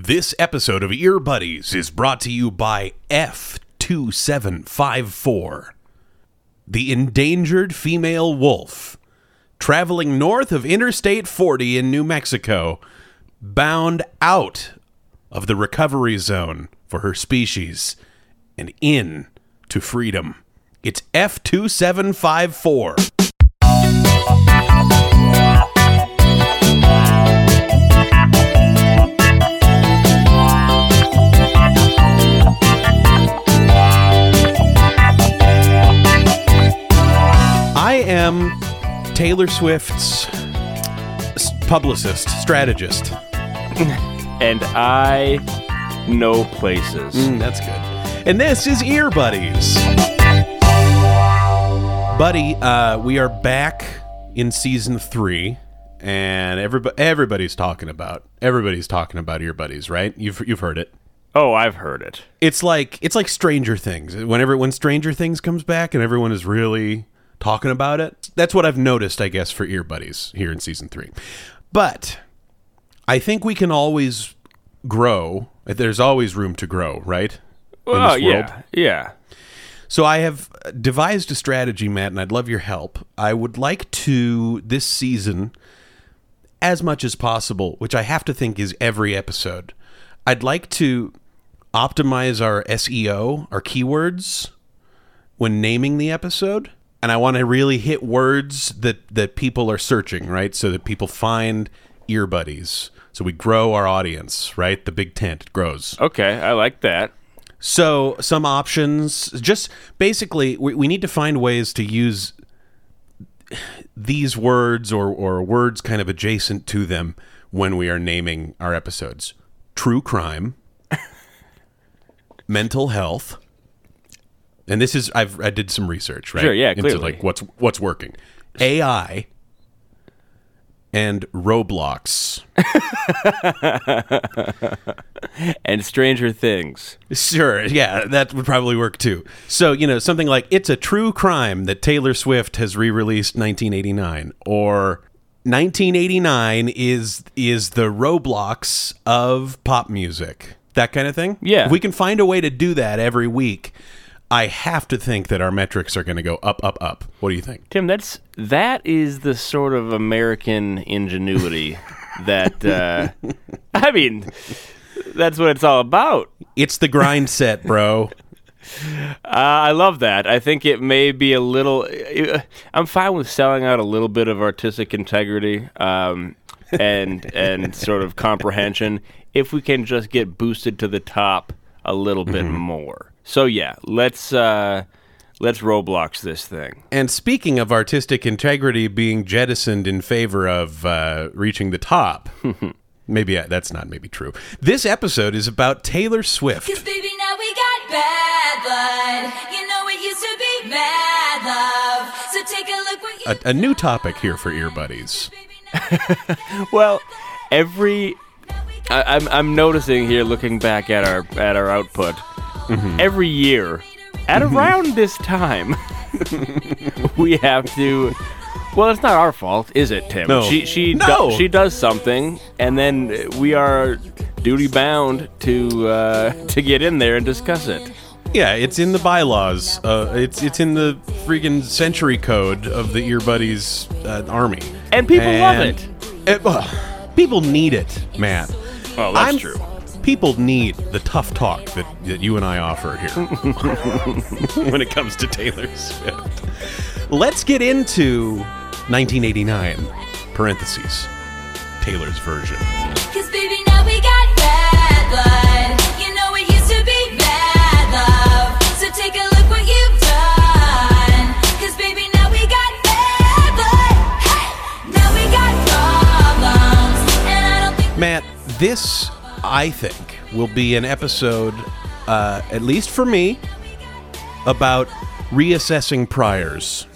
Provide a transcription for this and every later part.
This episode of Ear Buddies is brought to you by F2754, the endangered female wolf, traveling north of Interstate 40 in New Mexico, bound out of the recovery zone for her species and in to freedom. It's F2754. Am Taylor Swift's publicist, strategist. and I know places. Mm, that's good. And this is Ear Buddies. Buddy, uh, we are back in season three, and everybody, everybody's talking about everybody's talking about Ear Buddies, right? You've you've heard it. Oh, I've heard it. It's like it's like Stranger Things. Whenever when Stranger Things comes back and everyone is really talking about it, that's what I've noticed, I guess, for Ear Buddies here in season three. But I think we can always grow. There's always room to grow, right? Oh, world. yeah, yeah. So I have devised a strategy, Mat, and I'd love your help. I would like to this season, as much as possible, which I have to think is every episode. I'd like to optimize our SEO, our keywords, when naming the episode, and I want to really hit words that that people are searching, right? So that people find ear buddies. So we grow our audience, right? The big tent grows. Okay, I like that. So some options, just basically, we, we need to find ways to use these words or, or words kind of adjacent to them when we are naming our episodes. True crime, mental health, and this is I've I did some research, right? Sure, yeah, Into like what's what's working, AI, and Roblox. And Stranger Things. Sure, yeah, that would probably work too. So, you know, something like it's a true crime that Taylor Swift has re-released 1989 or 1989 is is the Roblox of pop music. That kind of thing? Yeah. If we can find a way to do that every week, I have to think that our metrics are going to go up up up. What do you think? Tim, that's that is the sort of American ingenuity that uh, I mean, that's what it's all about. It's the grind set, bro. Uh, I love that. I think it may be a little. uh, I'm fine with selling out a little bit of artistic integrity um, and and sort of comprehension if we can just get boosted to the top a little bit more. So yeah, let's uh, let's Roblox this thing. And speaking of artistic integrity being jettisoned in favor of uh, reaching the top, maybe uh, that's not maybe true. This episode is about Taylor Swift. Cause baby, now we got bad blood. You know it used to be mad love. So take a look what you A, a new topic here for Ear Buddies. Well, every I, I'm I'm noticing here, looking back at our at our output, every year at around this time, we have to. Well, it's not our fault, is it, Tim? No. She she No. do- she does something, and then we are duty bound to uh, to get in there and discuss it. Yeah, it's in the bylaws. Uh, it's it's in the freaking century code of the Ear Buddies uh, army. And people love it. it- people need it, Matt. Oh, that's I'm- true. People need the tough talk that, that you and I offer here when it comes to Taylor Swift. Let's get into 1989, parentheses, Taylor's version. Cause baby, now we got bad blood. You know it used to be bad love. So take a look what you've done. Cause baby, now we got bad blood. Hey! Now we got problems. And I don't think Mat, this, I think, will be an episode, uh, at least for me, about reassessing priors.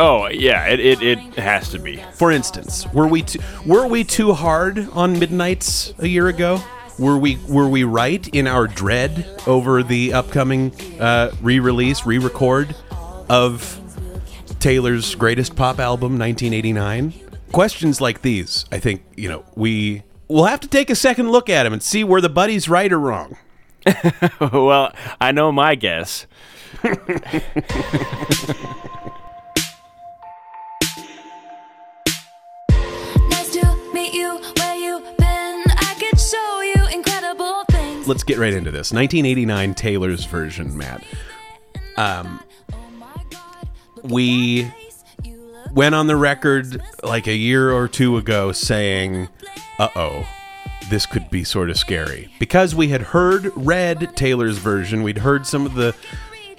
Oh yeah, it, it, it has to be. For instance, were we too, were we too hard on Midnights a year ago? Were we were we right in our dread over the upcoming uh, re-release, re-record of Taylor's greatest pop album, 1989? Questions like these, I think, you know, we we'll have to take a second look at him and see where the buddy's right or wrong. well, I know my guess. Nice to meet you. Where you been? I could show you incredible things. Let's get right into this. 1989 Taylor's version, Mat. Um, we went on the record like a year or two ago saying, uh oh, this could be sort of scary. Because we had heard, Red Taylor's version, we'd heard some of the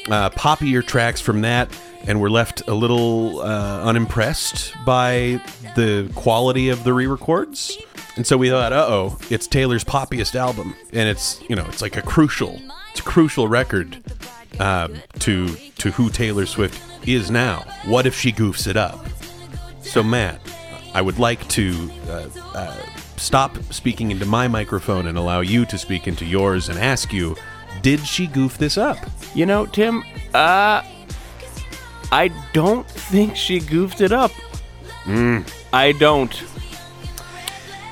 uh, poppier tracks from that, and were left a little uh, unimpressed by the quality of the re records. And so we thought, uh oh, it's Taylor's poppiest album. And it's, you know, it's like a crucial, it's a crucial record um, to to who Taylor Swift is now. What if she goofs it up? So Mat, I would like to uh, uh, stop speaking into my microphone and allow you to speak into yours and ask you, did she goof this up? You know, Tim, uh, I don't think she goofed it up. I don't.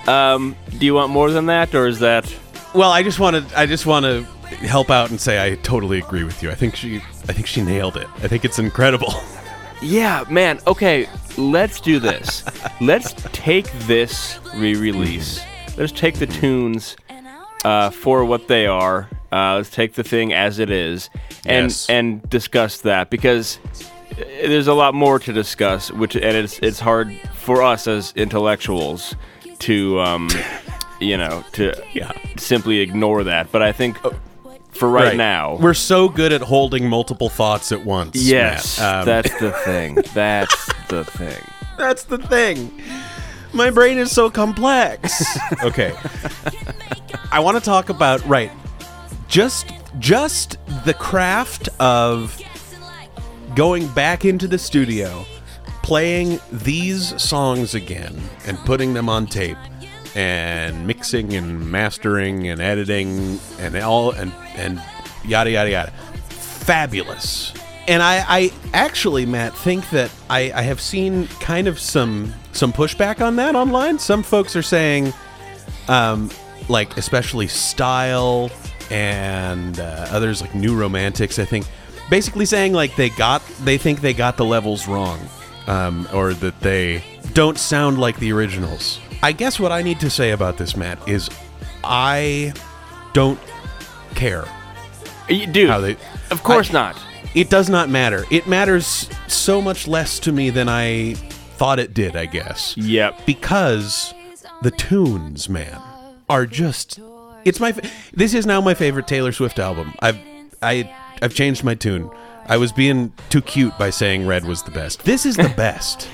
Um, do you want more than that, or is that? Well, I just want to I just want to help out and say I totally agree with you. I think she I think she nailed it. I think it's incredible. Yeah, man. Okay, let's do this. let's take this re-release. Let's take the tunes uh, for what they are. Uh, let's take the thing as it is, and Yes. and discuss that because uh, there's a lot more to discuss. Which and it's it's hard for us as intellectuals to um, you know to Yeah. simply ignore that. But I think for right, now, we're so good at holding multiple thoughts at once. yes, Um, that's the thing. That's the thing. That's the thing. My brain is so complex. okay. I want to talk about right. Just just the craft of going back into the studio, playing these songs again and putting them on tape and mixing and mastering and editing and all and and yada yada yada. Fabulous. And I, I actually, Mat, think that I, I have seen kind of some some pushback on that online. Some folks are saying, um, like especially style and uh, others like new romantics. I think basically saying like they got they think they got the levels wrong, um, or that they don't sound like the originals. I guess what I need to say about this, Mat, is I don't care Y- Dude, how they. of course I- not. It does not matter. It matters so much less to me than I thought it did. I guess Yep. because the tunes, man, are just. It's my. fa- This is now my favorite Taylor Swift album. I've I I've changed my tune. I was being too cute by saying Red was the best. This is the best.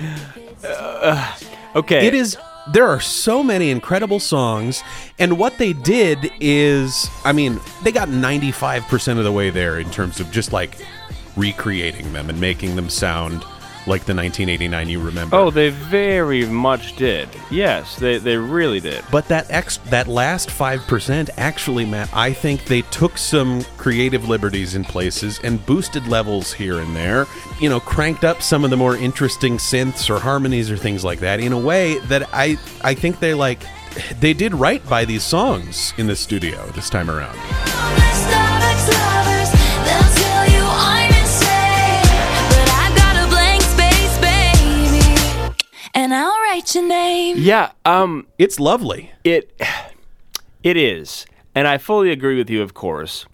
Uh, okay. it is. There are so many incredible songs, and what they did is, I mean, they got ninety five percent of the way there in terms of just like recreating them and making them sound like the 1989 you remember. Oh, they very much did. Yes, they, they really did. But that ex- that last five percent, actually, Mat, I think they took some creative liberties in places and boosted levels here and there. You know, cranked up some of the more interesting synths or harmonies or things like that in a way that I I think they like they did right by these songs in the studio this time around. I'll your name. Yeah, um It's lovely. it it is. And I fully agree with you, of course,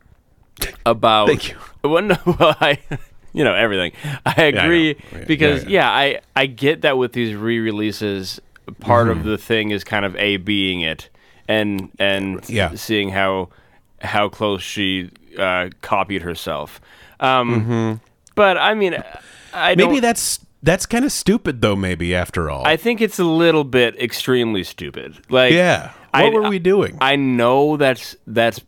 about Thank you. Well, no, well, I you know, everything. I I agree know. Yeah, because yeah, yeah, I I get that with these re-releases part Mm-hmm. of the thing is kind of a being it and and Yeah. seeing how how close she uh, copied herself. Um, But I mean, I Mm-hmm. Maybe that's that's kind of stupid though. Maybe after all. I think it's a little bit extremely stupid. Like, yeah. I- What were we doing? I know that's that's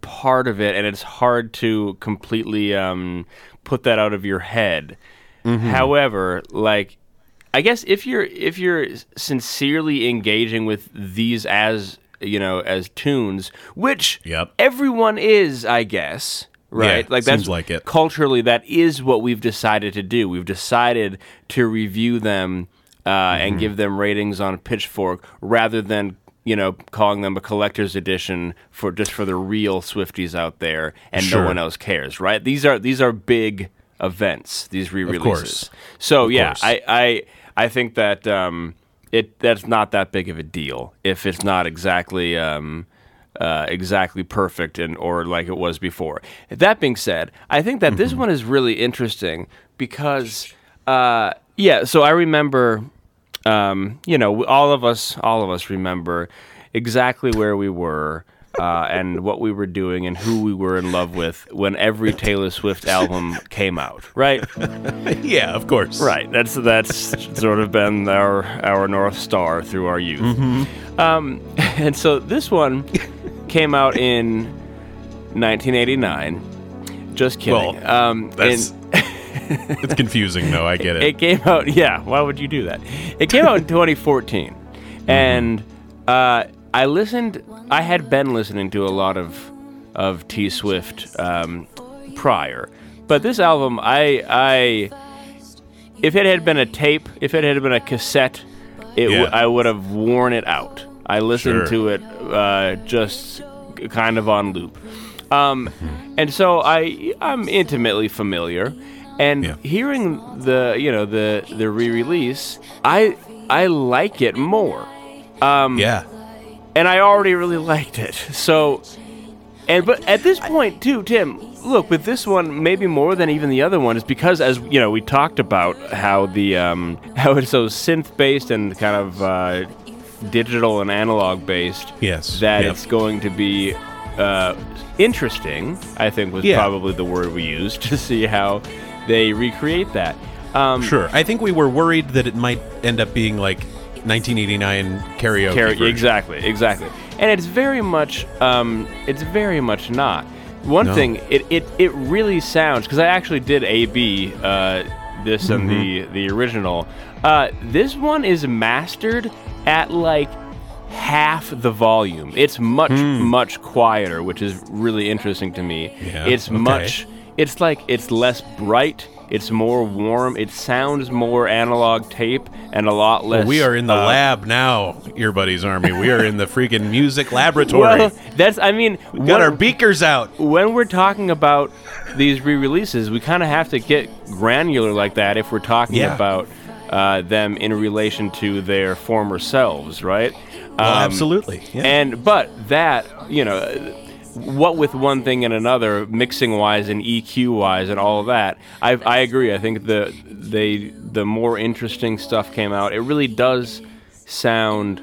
part of it, and it's hard to completely um, put that out of your head. However, like, I guess if you're if you're sincerely engaging with these as you know as tunes, which Yep. everyone is, I guess. Right, Yeah, like seems that's like it. culturally that is what we've decided to do. We've decided to review them uh, and Mm-hmm. give them ratings on Pitchfork rather than you know, calling them a collector's edition for just for the real Swifties out there, and Sure. no one else cares, right? These are these are big events. These re-releases. So Of yeah, course. I I I think that um, it that's not that big of a deal if it's not exactly. Um, uh, exactly perfect and or like it was before. That being said, I think that Mm-hmm. this one is really interesting because uh, yeah. So I remember, um, you know, all of us, all of us remember exactly where we were. Uh, and what we were doing and who we were in love with when every Taylor Swift album came out, right? yeah, of course. Right. That's that's sort of been our our north star through our youth. Um, and so this one came out in 1989. Just kidding. Well, um, That's and it's confusing though. I get it. it came out. Yeah. Why would you do that? It came out in 2014, and uh, I listened. I had been listening to a lot of of T Swift um, prior, but this album, I I if it had been a tape, if it had been a cassette, it Yeah. I would have worn it out. I listened Sure. to it uh, just kind of on loop, um, and so I I'm intimately familiar. And Yeah. hearing the you know the the re-release, I I like it more, Um, yeah. and I already really liked it. So, and but at this point too, Tim, look with this one maybe more than even the other one is because as you know we talked about how the um, how it's so synth based and kind of uh, digital and analog based. Yes. that Yep. it's going to be uh, interesting. I think was Yeah. probably the word we used to see how they recreate that. Um, Sure. I think we were worried that it might end up being like 1989 karaoke. Carry, version. exactly, exactly. And it's very much, um, it's very much not. One No. thing, it, it, it really sounds because I actually did A B uh, this and the Mm-hmm. the original. Uh, this one is mastered at like half the volume. It's much much quieter, which is really interesting to me. Hmm. Yeah, It's okay. much. It's like it's less bright. It's more warm. It sounds more analog tape and a lot less. Well, we are in the uh, lab now, Ear Buddies Army. We are in the freaking music laboratory. Well, that's. I mean, we got when- our beakers out. when we're talking about these re-releases, we kind of have to get granular like that if we're talking Yeah. about uh, them in relation to their former selves, right? Well, Um, absolutely. Yeah. And but that you know, what with one thing and another, mixing wise and EQ wise and all of that, I I agree. I think the they the more interesting stuff came out. It really does sound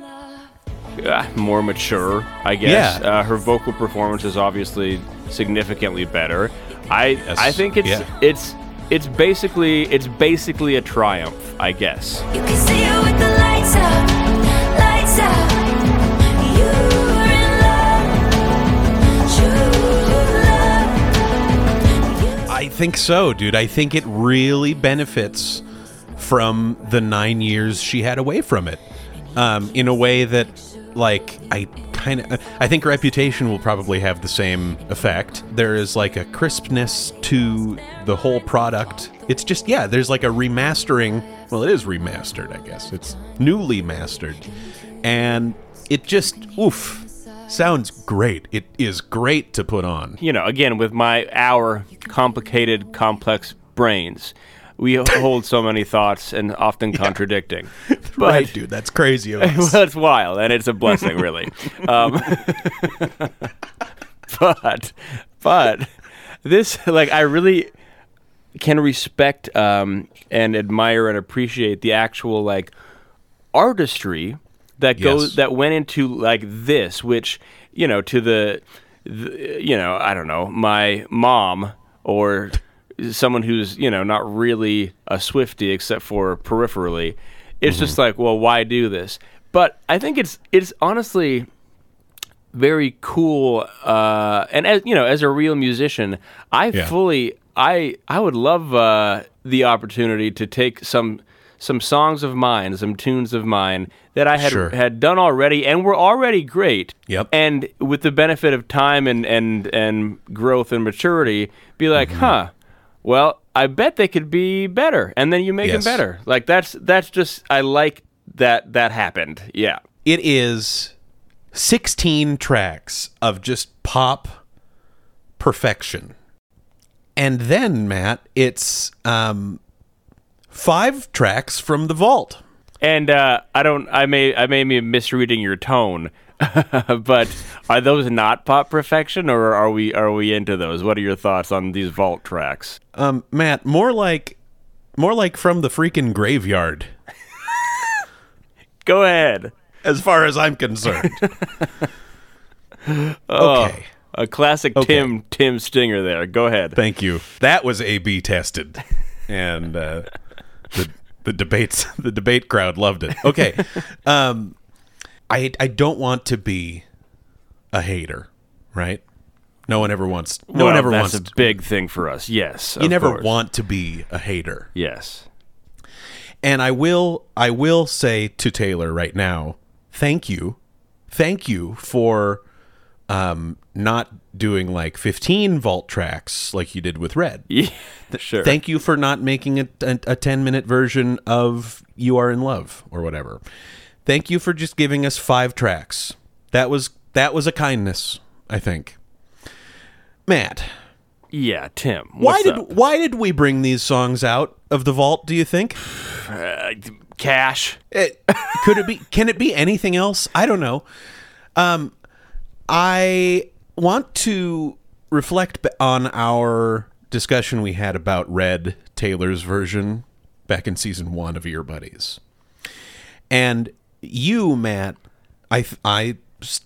uh, more mature, I guess. Yeah. Uh, her vocal performance is obviously significantly better. I I think it's yeah. it's it's basically it's basically a triumph, I guess. Think so, dude. I think it really benefits from the nine years she had away from it um, in a way that, like, I kind of. I think Reputation will probably have the same effect. There is, like, a crispness to the whole product. It's just, yeah, there's like a remastering. Well, it is remastered, I guess. It's newly mastered. And it just, oof, sounds great. It is great to put on. you know, again, with my our complicated, complex brains, we hold so many thoughts and often contradicting. But, right, dude. That's crazy. of us. well, it's wild, and it's a blessing, really. um, but, but this, like, I really can respect um, and admire and appreciate the actual like artistry that goes Yes. that went into like this, which you know to the, the you know I don't know my mom or someone who's you know not really a Swifty except for peripherally. It's just like, well, why do this? But I think it's it's honestly very cool uh, and as you know as a real musician i Yeah. fully i i would love uh, the opportunity to take some some songs of mine some tunes of mine that i had Sure. had done already and were already great Yep. and with the benefit of time and and and growth and maturity be like Mm-hmm. huh well i bet they could be better and then you make Yes. them better like that's that's just i like that that happened yeah it is 16 tracks of just pop perfection. And then, Mat, it's um, five tracks from the vault. And uh, I don't. I may. I may be misreading your tone, but are those not pop perfection, or are we? Are we into those? What are your thoughts on these vault tracks? Um, Mat, more like, more like from the freaking graveyard, Go ahead. as far as I'm concerned. Oh, okay, a classic Tim Tim Stinger there. Go ahead. thank you. That was A/B tested, and uh, the the debates the debate crowd loved it. Okay, um, I I don't want to be a hater, right? No one ever wants. No well, one ever that's wants. a big thing for us. Yes. you never course. want to be a hater. Yes. And I will I will say to Taylor right now, thank you. Thank you for um not doing like 15 vault tracks like you did with Red. Yeah. Sure. Thank you for not making it a, a 10 minute version of You Are in Love or whatever. Thank you for just giving us 5 tracks. That was that was a kindness, I think. Mat, yeah, Tim. why did up? why did we bring these songs out of the vault, do you think? Uh, cash? It, could it be? Can it be anything else? I don't know. Um, I want to reflect on our discussion we had about Red Taylor's version back in season one of Ear Buddies, and you, Mat, I I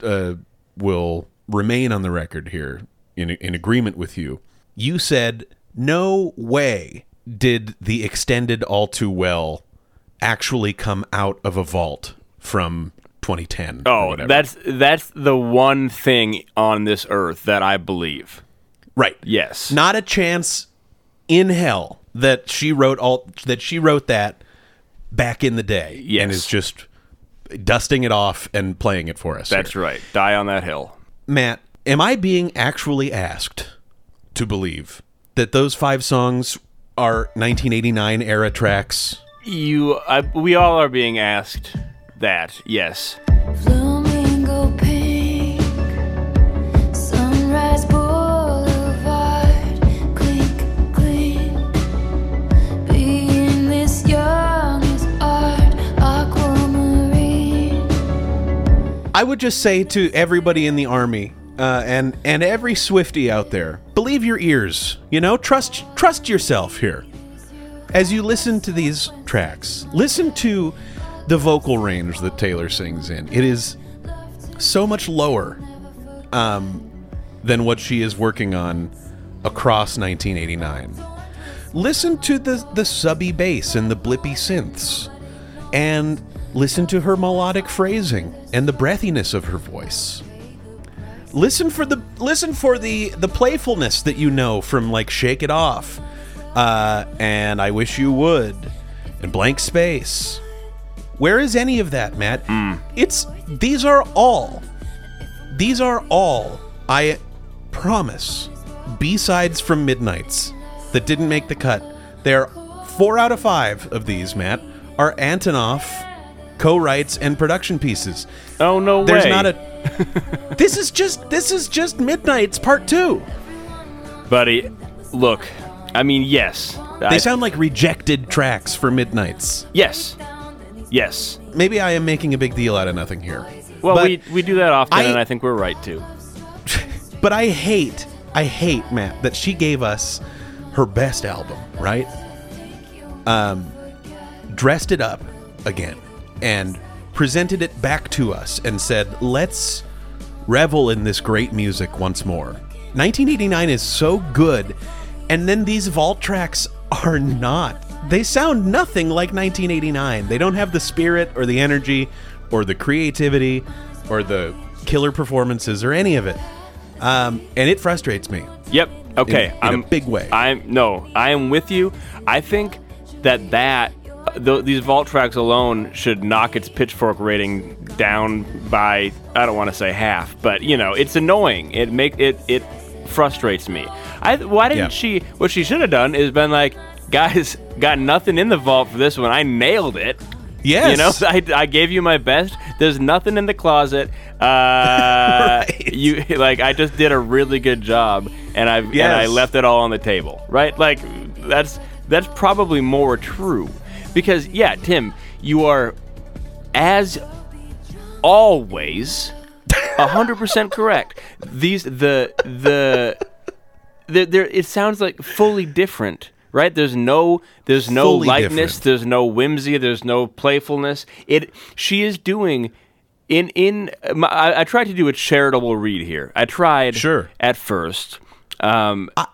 uh, will remain on the record here in in agreement with you. You said no way did the extended all too well actually come out of a vault from 2010. Oh, that's that's the one thing on this earth that I believe. right. Yes. Not a chance in hell that she wrote all that she wrote that back in the day Yes. and is just dusting it off and playing it for us. That's here. right. Die on that hill. Mat, am I being actually asked to believe that those five songs are 1989 era tracks? You, I, we all are being asked that. Yes. Flamingo pink, Sunrise Boulevard, clink, clink. Being this young is art, aquamarine. I would just say to everybody in the army uh, and and every Swifty out there, believe your ears. You know, trust trust yourself here. As you listen to these tracks, listen to the vocal range that Taylor sings in. It is so much lower um, than what she is working on across 1989. Listen to the the subby bass and the blippy synths and listen to her melodic phrasing and the breathiness of her voice. Listen for the listen for the the playfulness that you know from like Shake It Off, uh, and I Wish You Would, and Blank Space. Where is any of that, Mat? Hmm. It's these are all these are all I promise B sides from Midnights that didn't make the cut. They're four out of five of these, Mat, are Antonoff co-writes and production pieces. Oh no There's way. not a. this is just this is just Midnights part two. buddy. Look, I mean, yes. They I- sound like rejected tracks for Midnights. yes, yes. Maybe I am making a big deal out of nothing here. Well, But- we we do that often, I- and I think we're right too. But I hate, I hate, Mat, that she gave us her best album, right? Um, dressed it up again and presented it back to us and said, let's revel in this great music once more. 1989 is so good, and then these vault tracks are not. They sound nothing like 1989. They don't have the spirit or the energy or the creativity or the killer performances or any of it. Um, and it frustrates me. Yep. Okay. in a I'm big way. I'm no. I am with you. I think that that uh, th- these vault tracks alone should knock its pitchfork rating down by I don't want to say half, but you know it's annoying. It make it it frustrates me. I why didn't Yeah. she? What she should have done is been like, guys, got nothing in the vault for this one. I nailed it. Yes. You know, I, I gave you my best. There's nothing in the closet. Uh, Right. You like I just did a really good job, and I and I left it all on the table. Right? Like that's that's probably more true, because yeah, Tim, you are as always hundred percent correct. These the the there it sounds like fully different right there's no there's no Fully lightness different. there's no whimsy there's no playfulness it she is doing in in my, I, I tried to do a charitable read here i tried Sure. at first um I,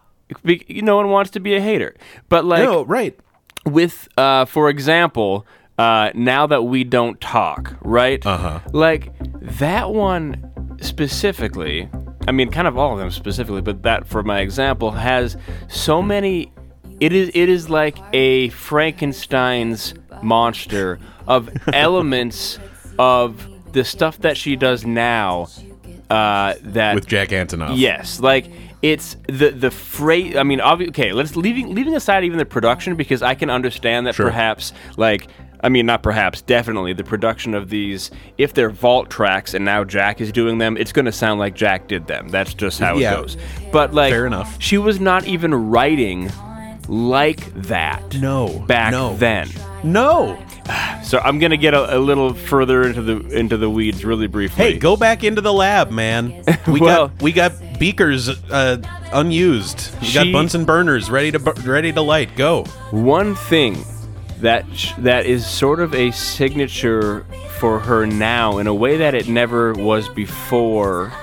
be, no one wants to be a hater but like no, right. with uh for example uh now that we don't talk right Uh-huh. like that one specifically i mean kind of all of them specifically but that for my example has so many it is it is like a frankenstein's monster of elements of the stuff that she does now uh that With Jack Antonoff. Yes, like it's the the phrase. I mean, obvi- okay, let's leaving leaving aside even the production because I can understand that Sure. perhaps like. I mean, not perhaps, definitely the production of these, if they're vault tracks and now Jack is doing them, it's going to sound like Jack did them. That's just how Yeah. it goes. But, like, Fair enough. she was not even writing like that No. back no. then. No. So I'm going to get a, a little further into the into the weeds really briefly. Hey, go back into the lab, man. We Well- got we got beakers uh, unused. We got She- Bunsen burners ready to ready to light. Go. One thing that sh- that is sort of a signature for her now in a way that it never was before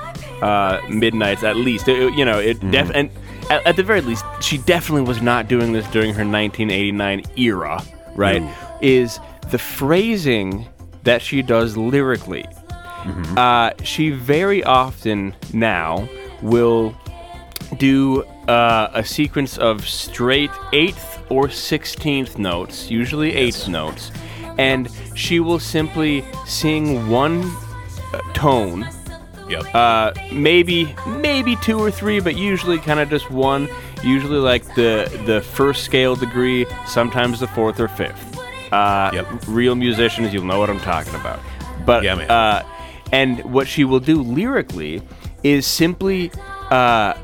uh, Midnights. At least, It- you know, it def- and at, at the very least, she definitely was not doing this during her 1989 era. Right? No. Is the phrasing that she does lyrically? Uh, she very often now will do uh, a sequence of straight eighth or sixteenth notes, usually eighth notes, and she will simply sing one uh, tone, Yep. uh, maybe maybe two or three, but usually kind of just one. Usually like the the first scale degree, sometimes the fourth or fifth. Uh, Yep. Real musicians, you'll know what I'm talking about. But Yeah, man. Uh, and what she will do lyrically is simply uh,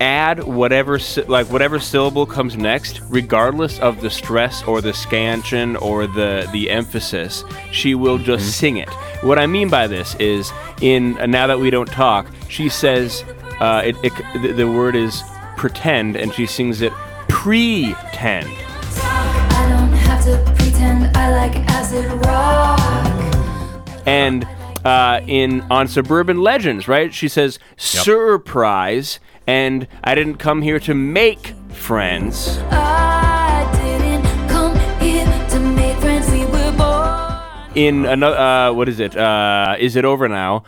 add whatever like whatever syllable comes next, regardless of the stress or the scansion or the the emphasis. She will just Mm-hmm. sing it. What I mean by this is in uh, now that we don't talk, she says uh, it, it, the, the word is pretend, and she sings it pretend. I don't have to pretend I like acid rock. And uh, in on Suburban Legends, right? She says surprise, and I didn't come here to make friends. I didn't come here to make friends. We were born. In another, uh, what is it? Uh, is it over now?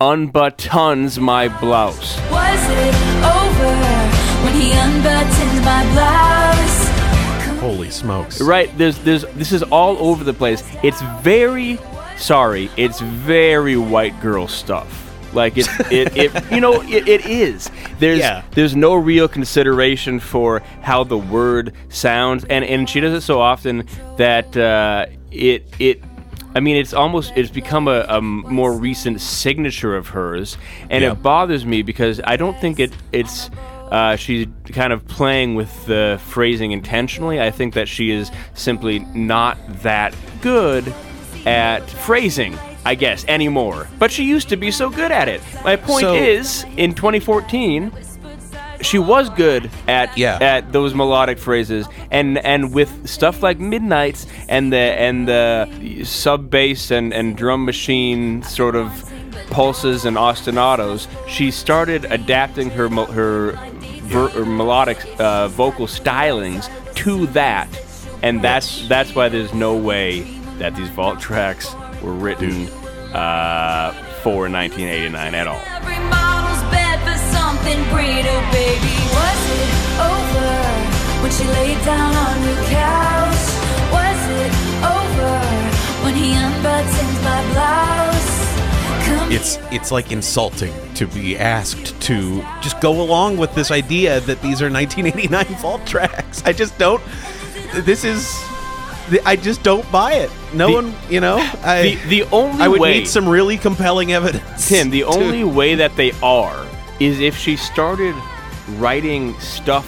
Unbuttons my blouse. Was it over when he unbuttoned my blouse? Holy smokes. Right? There's, there's, this is all over the place. It's very, sorry, it's very white girl stuff. Like it, it, it you know, it, it is. There's, Yeah. there's no real consideration for how the word sounds, and and she does it so often that uh, it, it. I mean, it's almost it's become a, a more recent signature of hers, and Yeah. it bothers me because I don't think it it's uh, she's kind of playing with the phrasing intentionally. I think that she is simply not that good at phrasing, I guess, anymore. But she used to be so good at it. My point So- is, in 2014, she was good at Yeah. at those melodic phrases, and and with stuff like Midnights and the and the sub bass and and drum machine sort of pulses and ostinatos, she started adapting her her, ver- her melodic uh, vocal stylings to that, and that's that's why there's no way that these vault tracks were written uh, for 1989 at all. Every model's bed for something greater, baby. Was it over when she laid down on your couch? Was it over when he unbuttoned my blouse? It's it's like insulting to be asked to just go along with this idea that these are 1989 vault tracks. I just don't. This is th- I just don't buy it. No The- one, you know, I The the only I would way need some really compelling evidence. Tim, the to- only way that they are is if she started writing stuff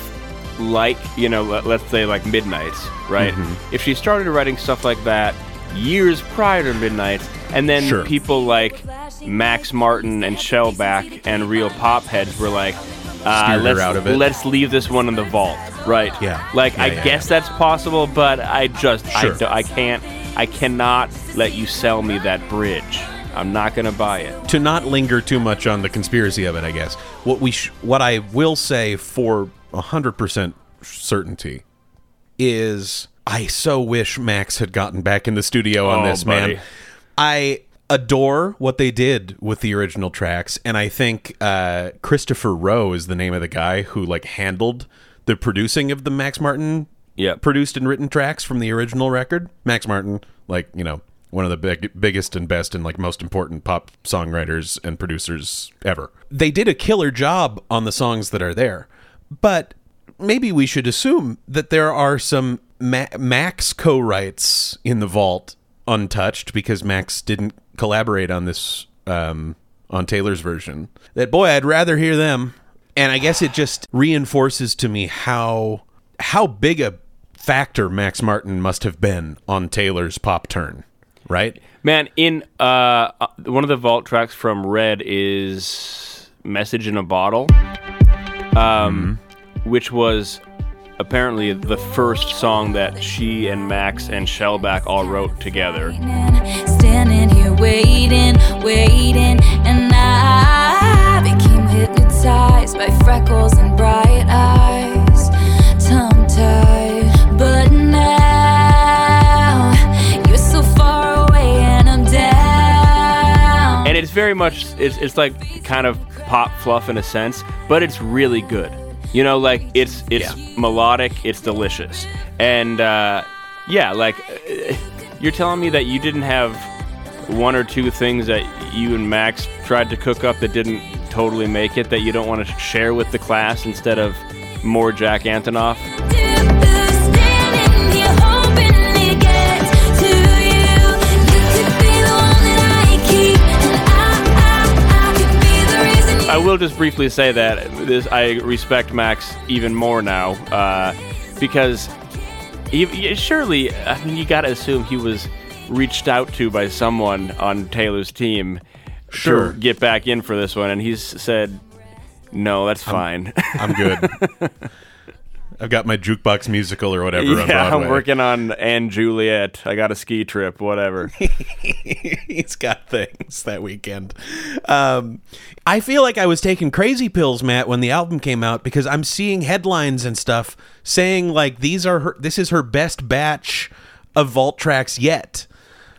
like, you know, let- let's say like Midnights, right? Mm-hmm. If she started writing stuff like that years prior to Midnights, and then Sure. people like Max Martin and Shellback and real pop heads were like, uh, let's, out of it. let's leave this one in the vault, right? Yeah. Like, Yeah, I yeah, guess that's possible, but I just, Sure. I, do, I can't, I cannot let you sell me that bridge. I'm not gonna buy it. to not linger too much on the conspiracy of it, I guess. What we sh- what I will say for 100% certainty is I so wish Max had gotten back in the studio on Oh, this, buddy. man. I adore what they did with the original tracks and I think uh, Christopher Rowe is the name of the guy who like handled the producing of the Max Martin Yep. produced and written tracks from the original record. Max Martin, like, you know, one of the big, biggest and best and like most important pop songwriters and producers ever. They did a killer job on the songs that are there. But maybe we should assume that there are some Ma- Max co-writes in the vault untouched because Max didn't collaborate on this um, on Taylor's version. That boy, I'd rather hear them. And I guess it just reinforces to me how how big a factor Max Martin must have been on Taylor's pop turn, right? Man, in uh, uh, one of the vault tracks from Red is "Message in a Bottle," um, which was apparently the first song that she and Max and Shellback all wrote together. Standing here waiting, waiting, and I became hypnotized by freckles and bright eyes, tongue tied. But now you're so far away, and I'm down. and it's very much it's, it's like kind of pop fluff in a sense but it's really good you know like it's it's melodic it's delicious. And uh, yeah like uh, you're telling me that you didn't have one or two things that you and max tried to cook up that didn't totally make it that you don't want to share with the class instead of more jack antonoff will just briefly say that this I respect Max even more now uh, because he, he- surely I mean you got to assume he was reached out to by someone on Taylor's team Sure. to get back in for this one, and he's said, "No, that's fine." I'm good. I've got my jukebox musical or whatever on yeah. I'm working on & Juliet. I got a ski trip, whatever. He's got things that weekend. Um, I feel like I was taking crazy pills, Mat, when the album came out because I'm seeing headlines and stuff saying like these are her. This is her best batch of vault tracks yet.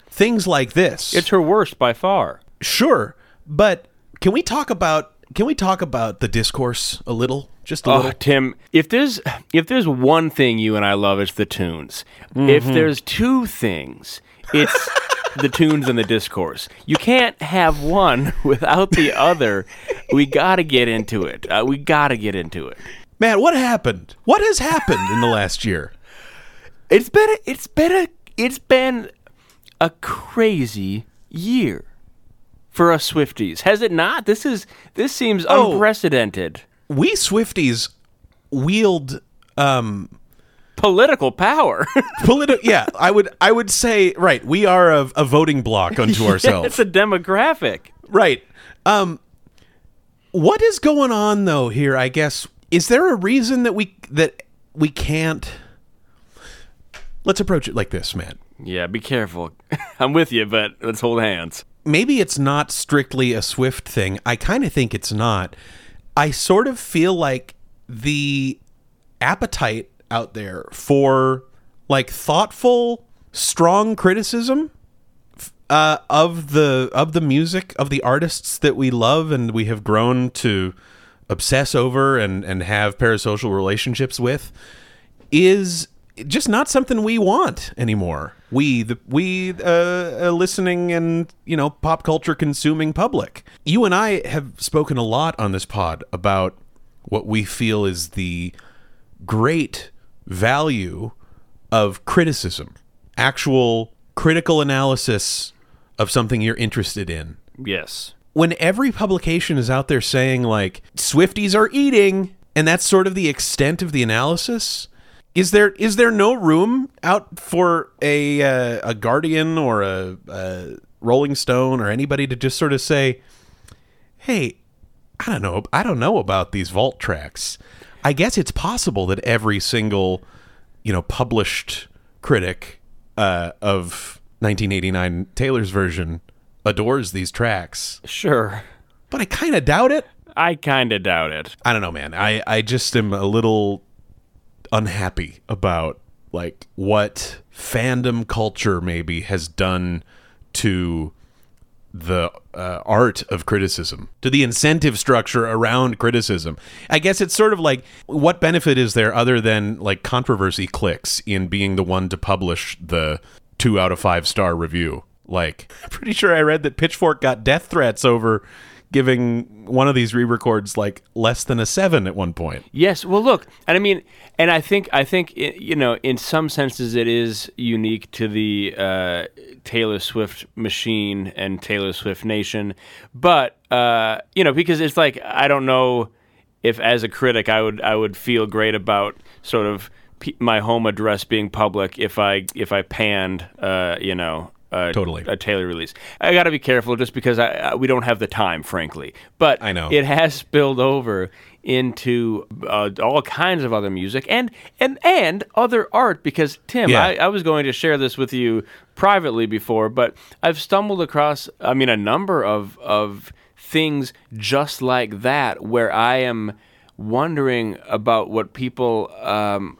Things like this. it's her worst by far. sure, but can we talk about can we talk about the discourse a little? Just a Oh, little. Tim, if there's if there's one thing you and I love, it's the tunes. If Mm-hmm. there's two things, it's the tunes and the discourse. You can't have one without the other. We got to get into it. Uh, we got to get into it. Mat, what happened? What has happened in the last year? It's been a, it's been a it's been a crazy year for us Swifties. Has it not? This is this seems Oh. unprecedented. We Swifties wield um Political power. Politi- yeah, I would I would say right. We are a, a voting block unto ourselves. it's a demographic. right. Um what is going on though here, I guess is there a reason that we that we can't Let's approach it like this, man. Yeah, be careful. I'm with you, but let's hold hands. Maybe it's not strictly a Swift thing. I kind of think it's not. I sort of feel like the appetite out there for like thoughtful, strong criticism uh, of the of the music of the artists that we love and we have grown to obsess over and and have parasocial relationships with is just not something we want anymore. We the we uh, a listening and you know pop culture consuming public. You and I have spoken a lot on this pod about what we feel is the great value of criticism actual critical analysis of something you're interested in. Yes. When every publication is out there saying like Swifties are eating and that's sort of the extent of the analysis, is there is there no room out for a uh, a Guardian or a, a Rolling Stone or anybody to just sort of say, "Hey, I don't know. I don't know about these vault tracks. I guess it's possible that every single, you know, published critic uh, of 1989 Taylor's version adores these tracks, Sure. but I kind of doubt it. I kind of doubt it. I don't know, man. I I just am a little unhappy about like what fandom culture maybe has done to the uh, art of criticism, to the incentive structure around criticism. I guess it's sort of like what benefit is there other than like controversy clicks in being the one to publish the two out of five star review? Like, pretty sure I read that Pitchfork got death threats over giving one of these re-records like less than a seven at one point. Yes. Well, look, and I mean, and I think, I think, you know, in some senses, it is unique to the uh, Taylor Swift machine and Taylor Swift nation. But uh, you know, because it's like I don't know if, as a critic, I would, I would feel great about sort of my home address being public if I, if I panned, uh, you know. Uh, Totally. a Taylor release. I got to be careful just because I, I, we don't have the time, frankly. But I know. it has spilled over into uh, all kinds of other music and and and other art because Tim Yeah. I, I was going to share this with you privately before but I've stumbled across I mean a number of of things just like that where I am wondering about what people um,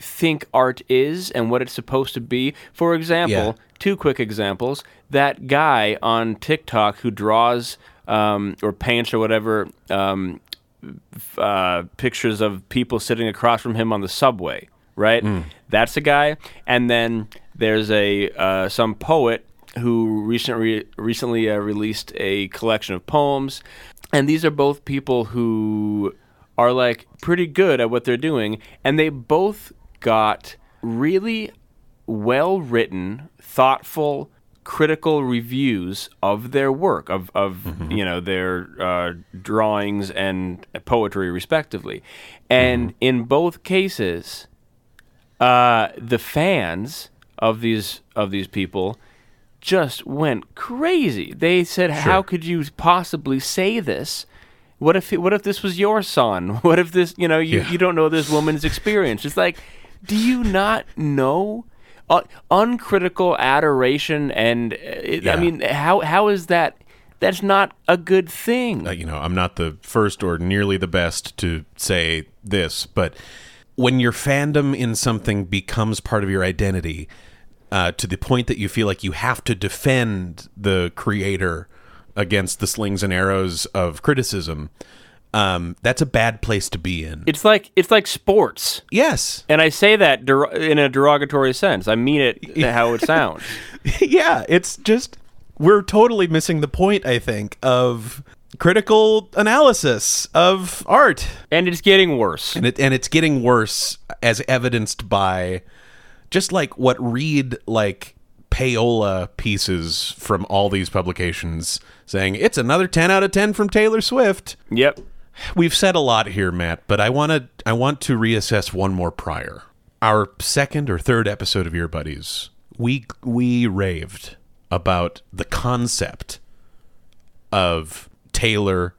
think art is and what it's supposed to be for example Yeah. two quick examples. That guy on TikTok who draws um, or paints or whatever um, uh, pictures of people sitting across from him on the subway, right? That's a guy. And then there's a uh, some poet who recently recently uh, released a collection of poems, and these are both people who are like pretty good at what they're doing, and they both got really well written, thoughtful, critical reviews of their work, of, of you know their uh, drawings and poetry, respectively. And in both cases, uh, the fans of these of these people just went crazy. They said, "How could you possibly say this?" What if what if this was your son? What if this you know you, Yeah. you don't know this woman's experience? It's like, do you not know? Uh, uncritical adoration and uh, it, I mean, how how is that? That's not a good thing. uh, you know, I'm not the first or nearly the best to say this, but when your fandom in something becomes part of your identity, uh, to the point that you feel like you have to defend the creator against the slings and arrows of criticism, um, that's a bad place to be in. it's like it's like sports. yes. And I say that der- in a derogatory sense. I mean it how it sounds. yeah, it's just we're totally missing the point, I think, of critical analysis of art. And it's getting worse. and it and it's getting worse as evidenced by just like what read like payola pieces from all these publications saying it's another 10 out of 10 from Taylor Swift. Yep. We've said a lot here, Mat, but I want to I want to reassess one more prior. Our second or third episode of Ear Buddies, we we raved about the concept of Taylor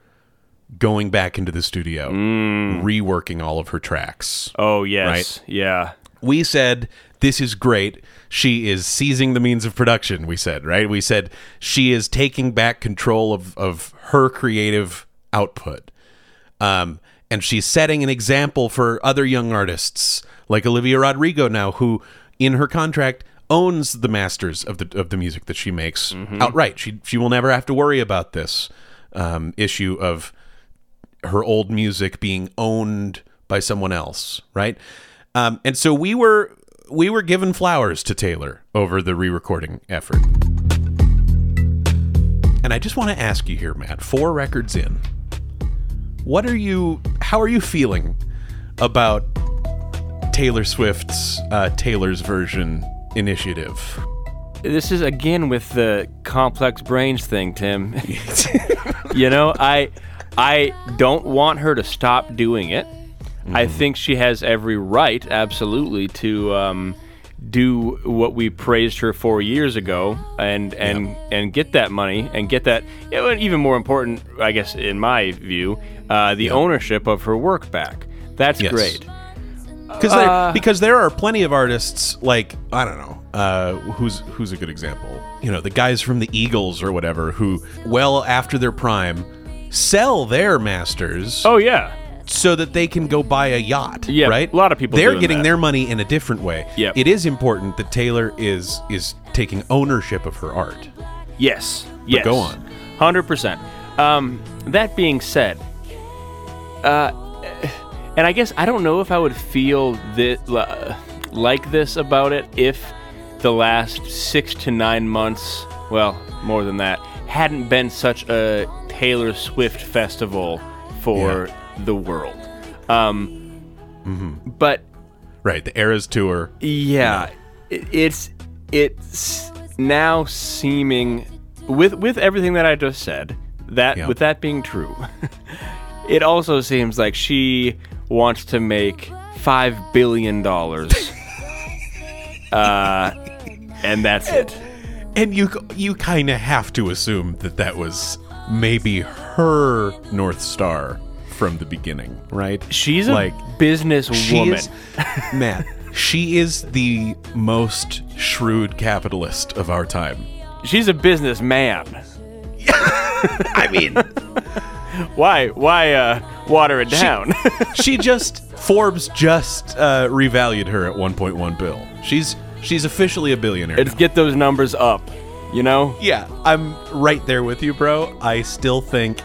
going back into the studio, mm. reworking all of her tracks. Oh yes. Right. Yeah. We said this is great. She is seizing the means of production, we said, right? We said she is taking back control of, of her creative output. Um, and she's setting an example for other young artists like Olivia Rodrigo now, who in her contract owns the masters of the of the music that she makes outright. She she will never have to worry about this um, issue of her old music being owned by someone else, right? Um, and so we were we were given flowers to Taylor over the re-recording effort. And I just want to ask you here, Mat, four records in. What are you how are you feeling about Taylor Swift's uh, Taylor's version initiative. This is again with the complex brains thing, Tim. you know, I I don't want her to stop doing it. I think she has every right, absolutely, to um, do what we praised her for years ago, and and and get that money and get that. You know, even more important, I guess, in my view, uh, the ownership of her work back. That's Yes. great. Because there, because there are plenty of artists like I don't know uh, who's who's a good example. You know, the guys from the Eagles or whatever who, well after their prime, sell their masters Oh yeah, so that they can go buy a yacht. Yeah, right. a lot of people they're getting that. their money in a different way. Yep. it is important that Taylor is is taking ownership of her art. Yes. Yes. go on. Hundred percent. Um, that being said, uh, and I guess I don't know if I would feel this, uh, like this about it if the last six to nine months, well, more than that, hadn't been such a Taylor Swift festival for the world. Um, But Right, the Eras tour. yeah, it, it's it's now seeming with with everything that I just said. That Yeah. with that being true, it also seems like she wants to make five billion dollars, uh, and that's it. And you you kind of have to assume that that was maybe her north star from the beginning, right? She's a like business she woman. is Mat. She is the most shrewd capitalist of our time. She's a businessman. I mean, Why why uh, water it down? she just Forbes just uh, revalued her at 1.1 bill. She's she's officially a billionaire. Let's now. get those numbers up. You know. Yeah, I'm right there with you, bro. I still think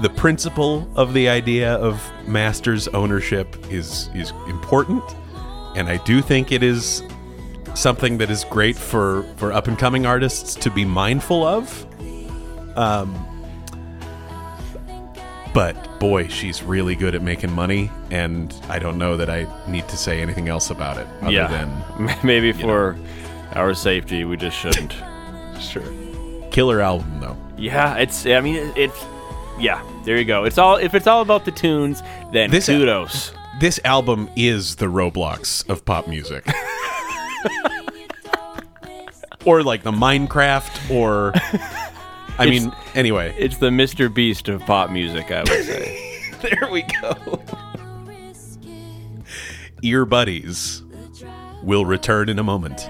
the principle of the idea of masters ownership is is important, and I do think it is something that is great for for up and coming artists to be mindful of. Um, but boy, she's really good at making money, and I don't know that I need to say anything else about it other yeah. than Maybe for our safety, we just shouldn't. sure. Killer album though. yeah, it's. I mean, it- it's. Yeah, there you go. It's all. If it's all about the tunes, then This- kudos. this album is the Roblox of pop music. or like the Minecraft or I mean anyway, It's the Mr. Beast of pop music, I would say. there we go. Ear buddies will return in a moment.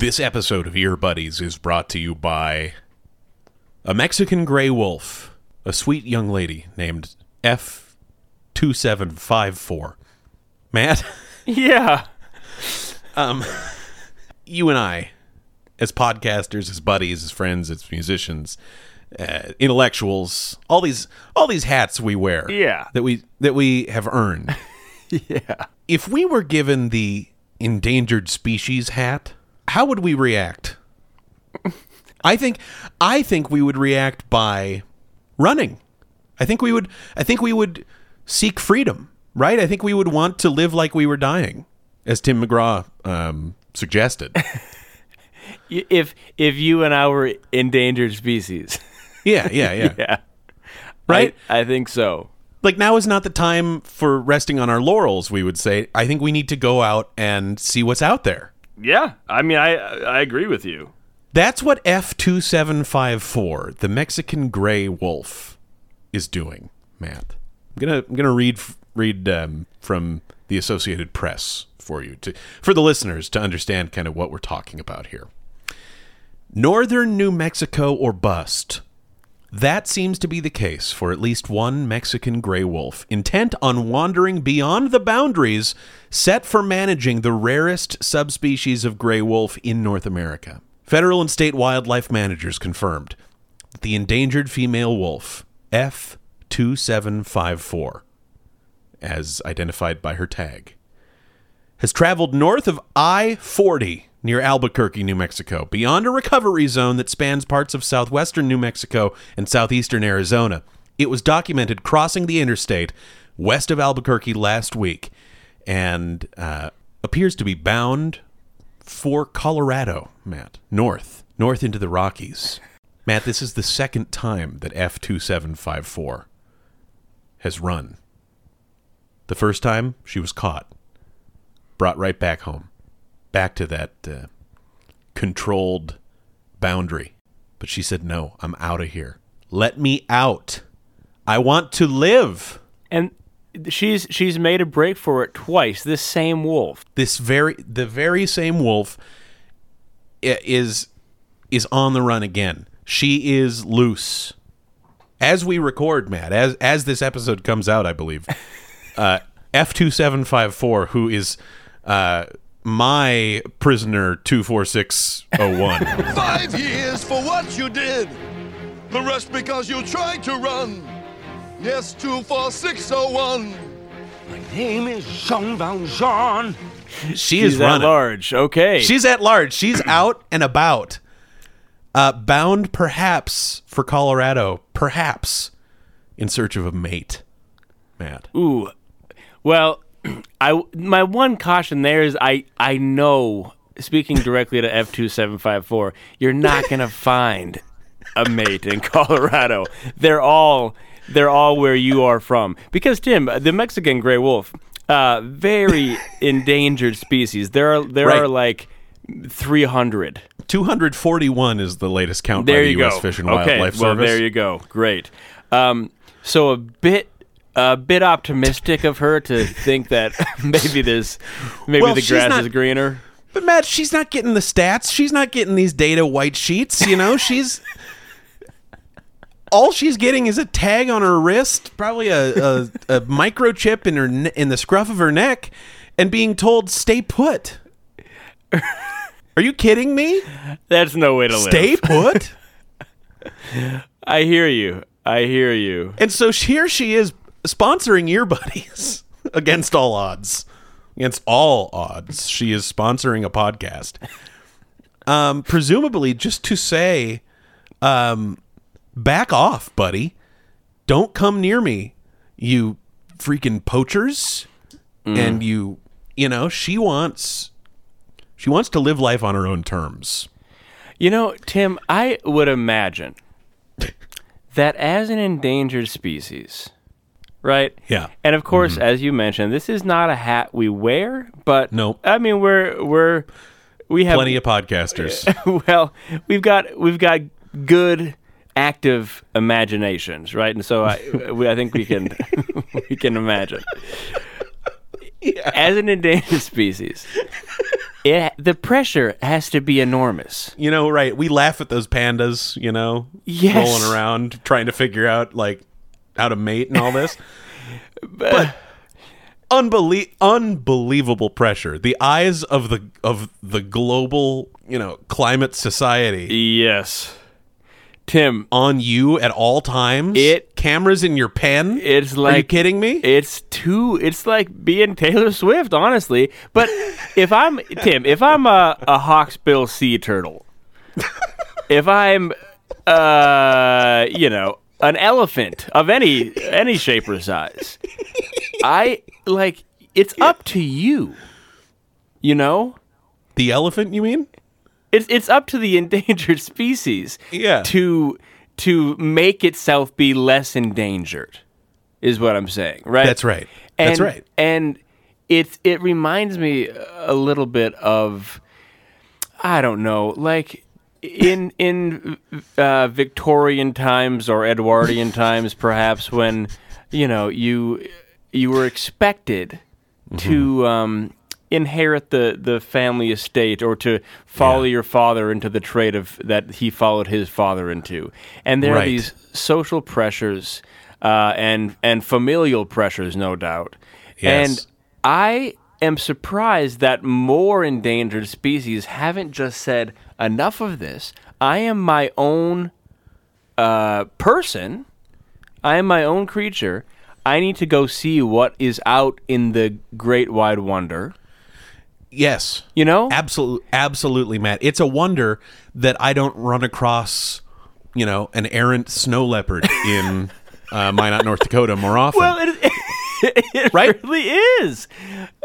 This episode of Ear Buddies is brought to you by a Mexican gray wolf, a sweet young lady named F2754. Mat, yeah. um, you and I, as podcasters, as buddies, as friends, as musicians, uh, intellectuals, all these all these hats we wear, Yeah. that we that we have earned. Yeah. if we were given the endangered species hat, how would we react? I think I think we would react by running. I think we would I think we would seek freedom, right? I think we would want to live like we were dying, as Tim McGraw um, suggested. If if you and I were endangered species, yeah, yeah, yeah. yeah, Right? I, I think so. Like now is not the time for resting on our laurels, we would say. I think we need to go out and see what's out there. Yeah, I mean, I I agree with you. That's what F2754, the Mexican gray wolf, is doing, Mat. I'm to I'm to read read um, from the Associated Press for you to for the listeners to understand kind of what we're talking about here. Northern New Mexico or bust. That seems to be the case for at least one Mexican gray wolf, intent on wandering beyond the boundaries set for managing the rarest subspecies of gray wolf in North America. Federal and state wildlife managers confirmed that the endangered female wolf, F2754, as identified by her tag, has traveled north of I 40 near Albuquerque, New Mexico, beyond a recovery zone that spans parts of southwestern New Mexico and southeastern Arizona. It was documented crossing the interstate west of Albuquerque last week and uh, appears to be bound for Colorado, Mat, north, north into the Rockies. Mat, this is the second time that F2754 has run. The first time she was caught brought right back home, back to that uh, controlled boundary. But she said, No, I'm out of here. Let me out. I want to live. And she's she's made a break for it twice. This same wolf. This very, the very same wolf is is on the run again. She is loose. As we record, Mat, as as this episode comes out, I believe, uh, F two seven five four, who is uh, my prisoner two four six zero one. Five years for what you did. The rest because you tried to run. Yes, 24601. My name is Jean Valjean. She She's is at large. Okay. She's at large. She's out and about. Uh, bound perhaps for Colorado, perhaps in search of a mate. Mat. Ooh. Well, I my one caution there is I I know speaking directly to F two seven five four, you're not gonna find a mate in Colorado. They're all they're all where you are from. Because Tim, the Mexican gray wolf, uh, very endangered species. There are there Right. are like three hundred. 241 is the latest count There by the U.S. go. Fish and okay, Wildlife well Service. there you go. Great. Um, so a bit a bit optimistic of her to think that maybe there's maybe Well, the grass not- is greener. But Mat, she's not getting the stats. She's not getting these data white sheets. You know, she's all she's getting is a tag on her wrist, probably a, a, a microchip in her in the scruff of her neck, and being told stay put. Are you kidding me? That's no way to Stay live. Stay put. I hear you. I hear you. And so here she is sponsoring Ear Buddies against all odds. Against all odds, she is sponsoring a podcast. Um, presumably just to say, um, back off, buddy. Don't come near me, you freaking poachers. And you, you know, she wants, she wants to live life on her own terms. You know, Tim, I would imagine that as an endangered species, right? Yeah. And of course, mm-hmm. as you mentioned, this is not a hat we wear, but Nope. I mean, we're we're we have Plenty of podcasters. well, we've got we've got good active imaginations, right? And so I we, I think we can we can imagine. As an endangered species, it, the pressure has to be enormous. You know, right? We laugh at those pandas, you know, Yes. rolling around trying to figure out like how to mate and all this. but unbelie- unbelievable pressure. The eyes of the of the global, you know, climate society Yes. Tim, on you at all times. It- cameras in your pen. it's like Are you like kidding me? It's too. It's like being Taylor Swift, honestly. But if I'm Tim, if I'm a, a hawksbill sea turtle, if I'm, uh, you know, an elephant of any any shape or size, I like. It's up to you. You know, the elephant, you mean? it's it's up to the endangered species. Yeah. To to make itself be less endangered, is what I'm saying. Right. That's right. And, That's right. And it it reminds me a little bit of I don't know, like in in uh, Victorian times or Edwardian times, perhaps when you know you you were expected Mm-hmm. to um, inherit the, the family estate or to follow Yeah. your father into the trade of that he followed his father into. And there are these social pressures uh, and and familial pressures, no doubt. Yes. And I am surprised that more endangered species haven't just said enough of this. I am my own uh, person. I am my own creature. I need to go see what is out in the great wide wonder. Yes. You know? Absolutely, absolutely, Mat. It's a wonder that I don't run across, you know, an errant snow leopard in uh, Minot, North Dakota more often. well, it, it Right? really is.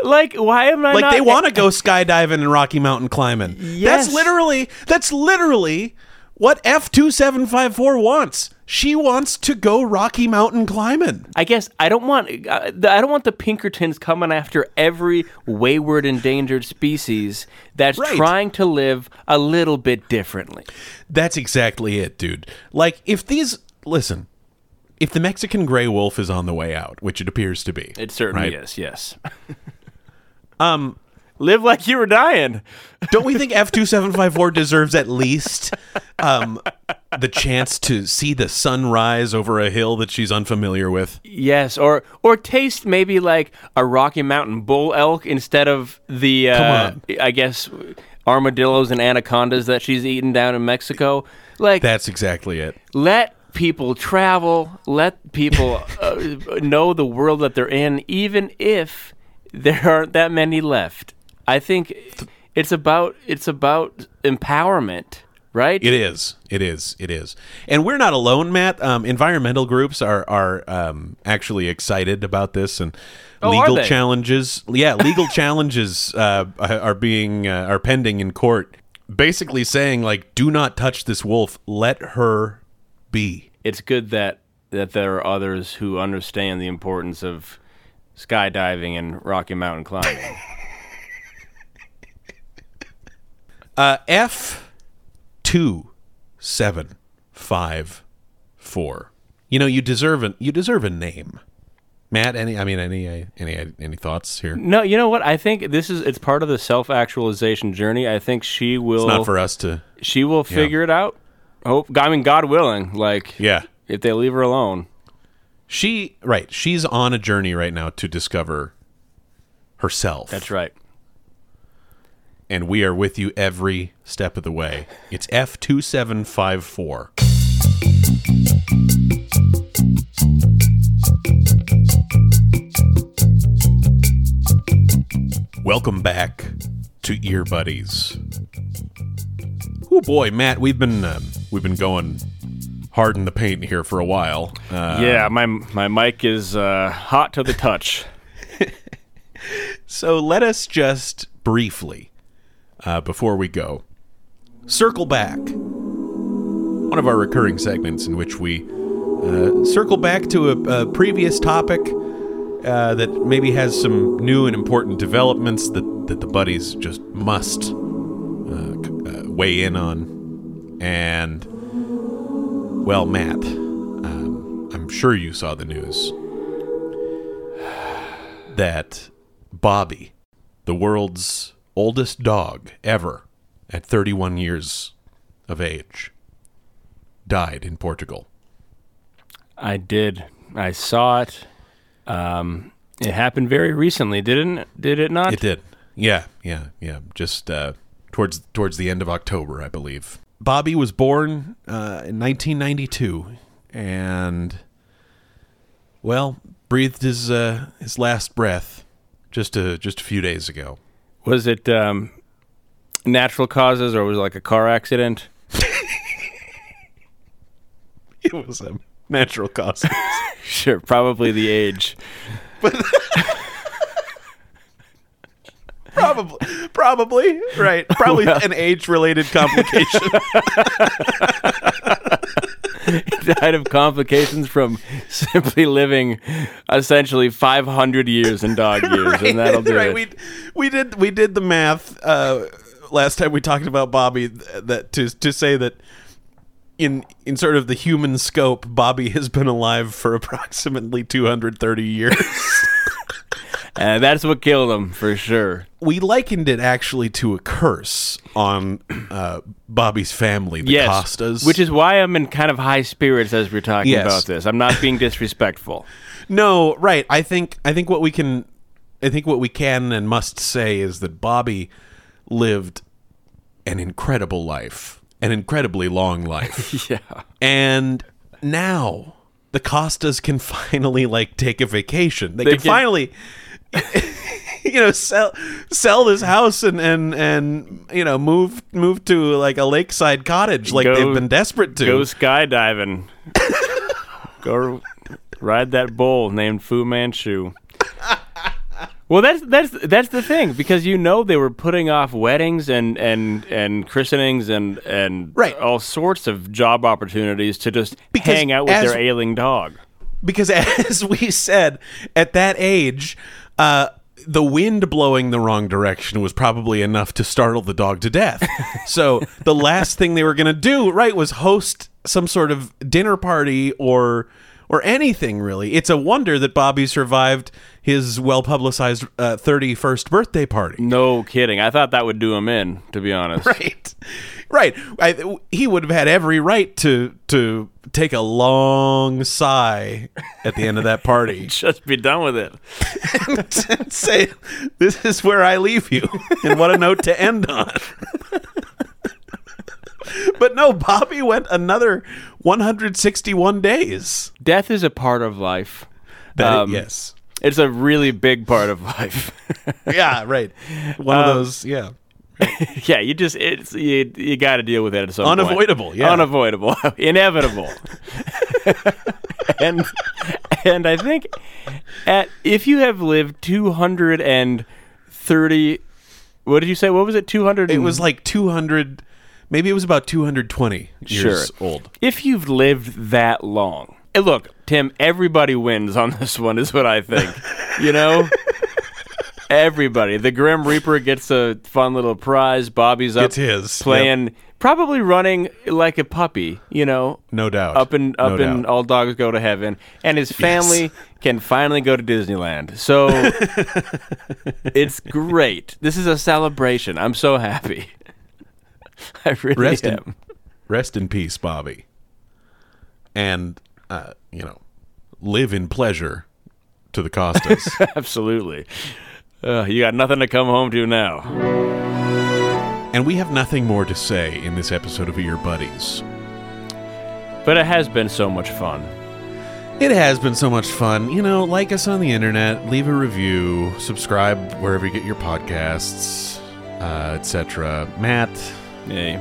Like, why am I like not? they want to go skydiving and Rocky Mountain climbing. Yes. That's literally that's literally what F two seven five four wants. She wants to go Rocky Mountain climbing. I guess I don't want uh, I don't want the Pinkertons coming after every wayward endangered species that's Right. trying to live a little bit differently. That's exactly it, dude. Like if these listen, if the Mexican gray wolf is on the way out, which it appears to be, It certainly right? is. Yes. um, live like you were dying. Don't we think F two seven five four deserves at least um, the chance to see the sun rise over a hill that she's unfamiliar with? Yes, or or taste maybe like a Rocky Mountain bull elk instead of the uh, I guess armadillos and anacondas that she's eaten down in Mexico. Like That's exactly it. let people travel, let people uh, know the world that they're in, even if there aren't that many left. I think it's about it's about empowerment, right? It is. It is. It is. And we're not alone, Mat. Um, environmental groups are are um, actually excited about this, and Oh, legal challenges. Yeah, legal challenges uh, are being uh, are pending in court, basically saying like, "Do not touch this wolf. Let her be." it's good that that there are others who understand the importance of skydiving and Rocky Mountain climbing. Uh, F two seven five four. You know, you deserve a you deserve a name, Mat. Any? I mean, any any any thoughts here? no, you know what? I think this is it's part of the self-actualization journey. I think she will It's not for us to. she will figure it out. Hope I mean God willing, like Yeah. if they leave her alone. She right. She's on a journey right now to discover herself. That's right. And we are with you every step of the way. It's F two seven five four. Welcome back to Ear Buddies. Oh boy, Mat, we've been um, we've been going hard in the paint here for a while. Uh, yeah, my my mic is uh, hot to the touch. So let us just briefly, uh, before we go, circle back. One of our recurring segments in which we uh, circle back to a, a previous topic uh, that maybe has some new and important developments that, that the buddies just must uh, c- uh, weigh in on. And, well, Mat, um, I'm sure you saw the news that Bobby, the world's oldest dog ever, at 31 years of age, died in Portugal. I did. I saw it. Um, it happened very recently, didn't it? Did it not? It did. Yeah, yeah, yeah. Just uh, towards towards the end of October, I believe. Bobby was born uh, in 1992, and well, breathed his uh, his last breath just a just a few days ago. Was it um, natural causes or was it like a car accident? It was a natural cause. Sure, probably the age. probably, probably right. Probably an age related complication. died of complications from simply living essentially 500 years in dog years, and that'll do right. it. We we did we did the math uh, last time we talked about Bobby that to to say that in in sort of the human scope, Bobby has been alive for approximately 230 years. And that's what killed him for sure. we likened it actually to a curse on uh, Bobby's family, the yes, Costas. which is why I'm in kind of high spirits as we're talking Yes. about this. I'm not being disrespectful. no right. I think I think what we can, I think what we can and must say is that Bobby lived an incredible life, an incredibly long life, yeah, and now the Costas can finally like take a vacation. They, They can, can- finally. You know, sell sell this house and and and you know move move to like a lakeside cottage like Go- they've been desperate to. go skydiving, go ride that bull named Fu Manchu. Well, that's that's that's the thing because you know they were putting off weddings and and and christenings and and Right. all sorts of job opportunities to just Because hang out with as- their ailing dog. because as we said at that age uh the wind blowing the wrong direction was probably enough to startle the dog to death. so the last thing they were going to do, right, was host some sort of dinner party or or anything really. It's a wonder that Bobby survived his well-publicized uh, 31st birthday party. No kidding. I thought that would do him in, to be honest. Right. Right. I, he would have had every right to to take a long sigh at the end of that party. Just be done with it. and say, "This is where I leave you," and what a note to end on. but no, Bobby went another 161 days. Death is a part of life. That- Um, yes, It's a really big part of life. yeah, right. One Um, of those, yeah. yeah, you just it's you, you got to deal with it at some Unavoidable, point. yeah. unavoidable, inevitable. and and I think at if you have lived two hundred and thirty, what did you say? What was it? Two hundred. It was like 200, maybe it was about 220 years Sure. old. if you've lived that long. Hey, look, Tim. Everybody wins on this one. Is what I think. you know. Everybody. The Grim Reaper gets a fun little prize. Bobby's up Gets his, playing, probably running like a puppy, you know, No doubt. up and up No and doubt. all dogs go to heaven, and his family can finally go to Disneyland. So it's great. This is a celebration. I'm so happy. I really Rest in- am. Rest in peace, Bobby. And, uh, you know, live in pleasure to the Costas. Absolutely. Uh, you got nothing to come home to now. and we have nothing more to say in this episode of Ear Buddies. But it has been so much fun. It has been so much fun. You know, like us on the internet, leave a review, subscribe wherever you get your podcasts, uh, etc. Mat, Yay.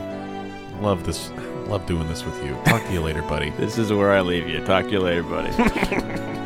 love this. Love doing this with you. Talk to you later, buddy. This is where I leave you. Talk to you later, buddy.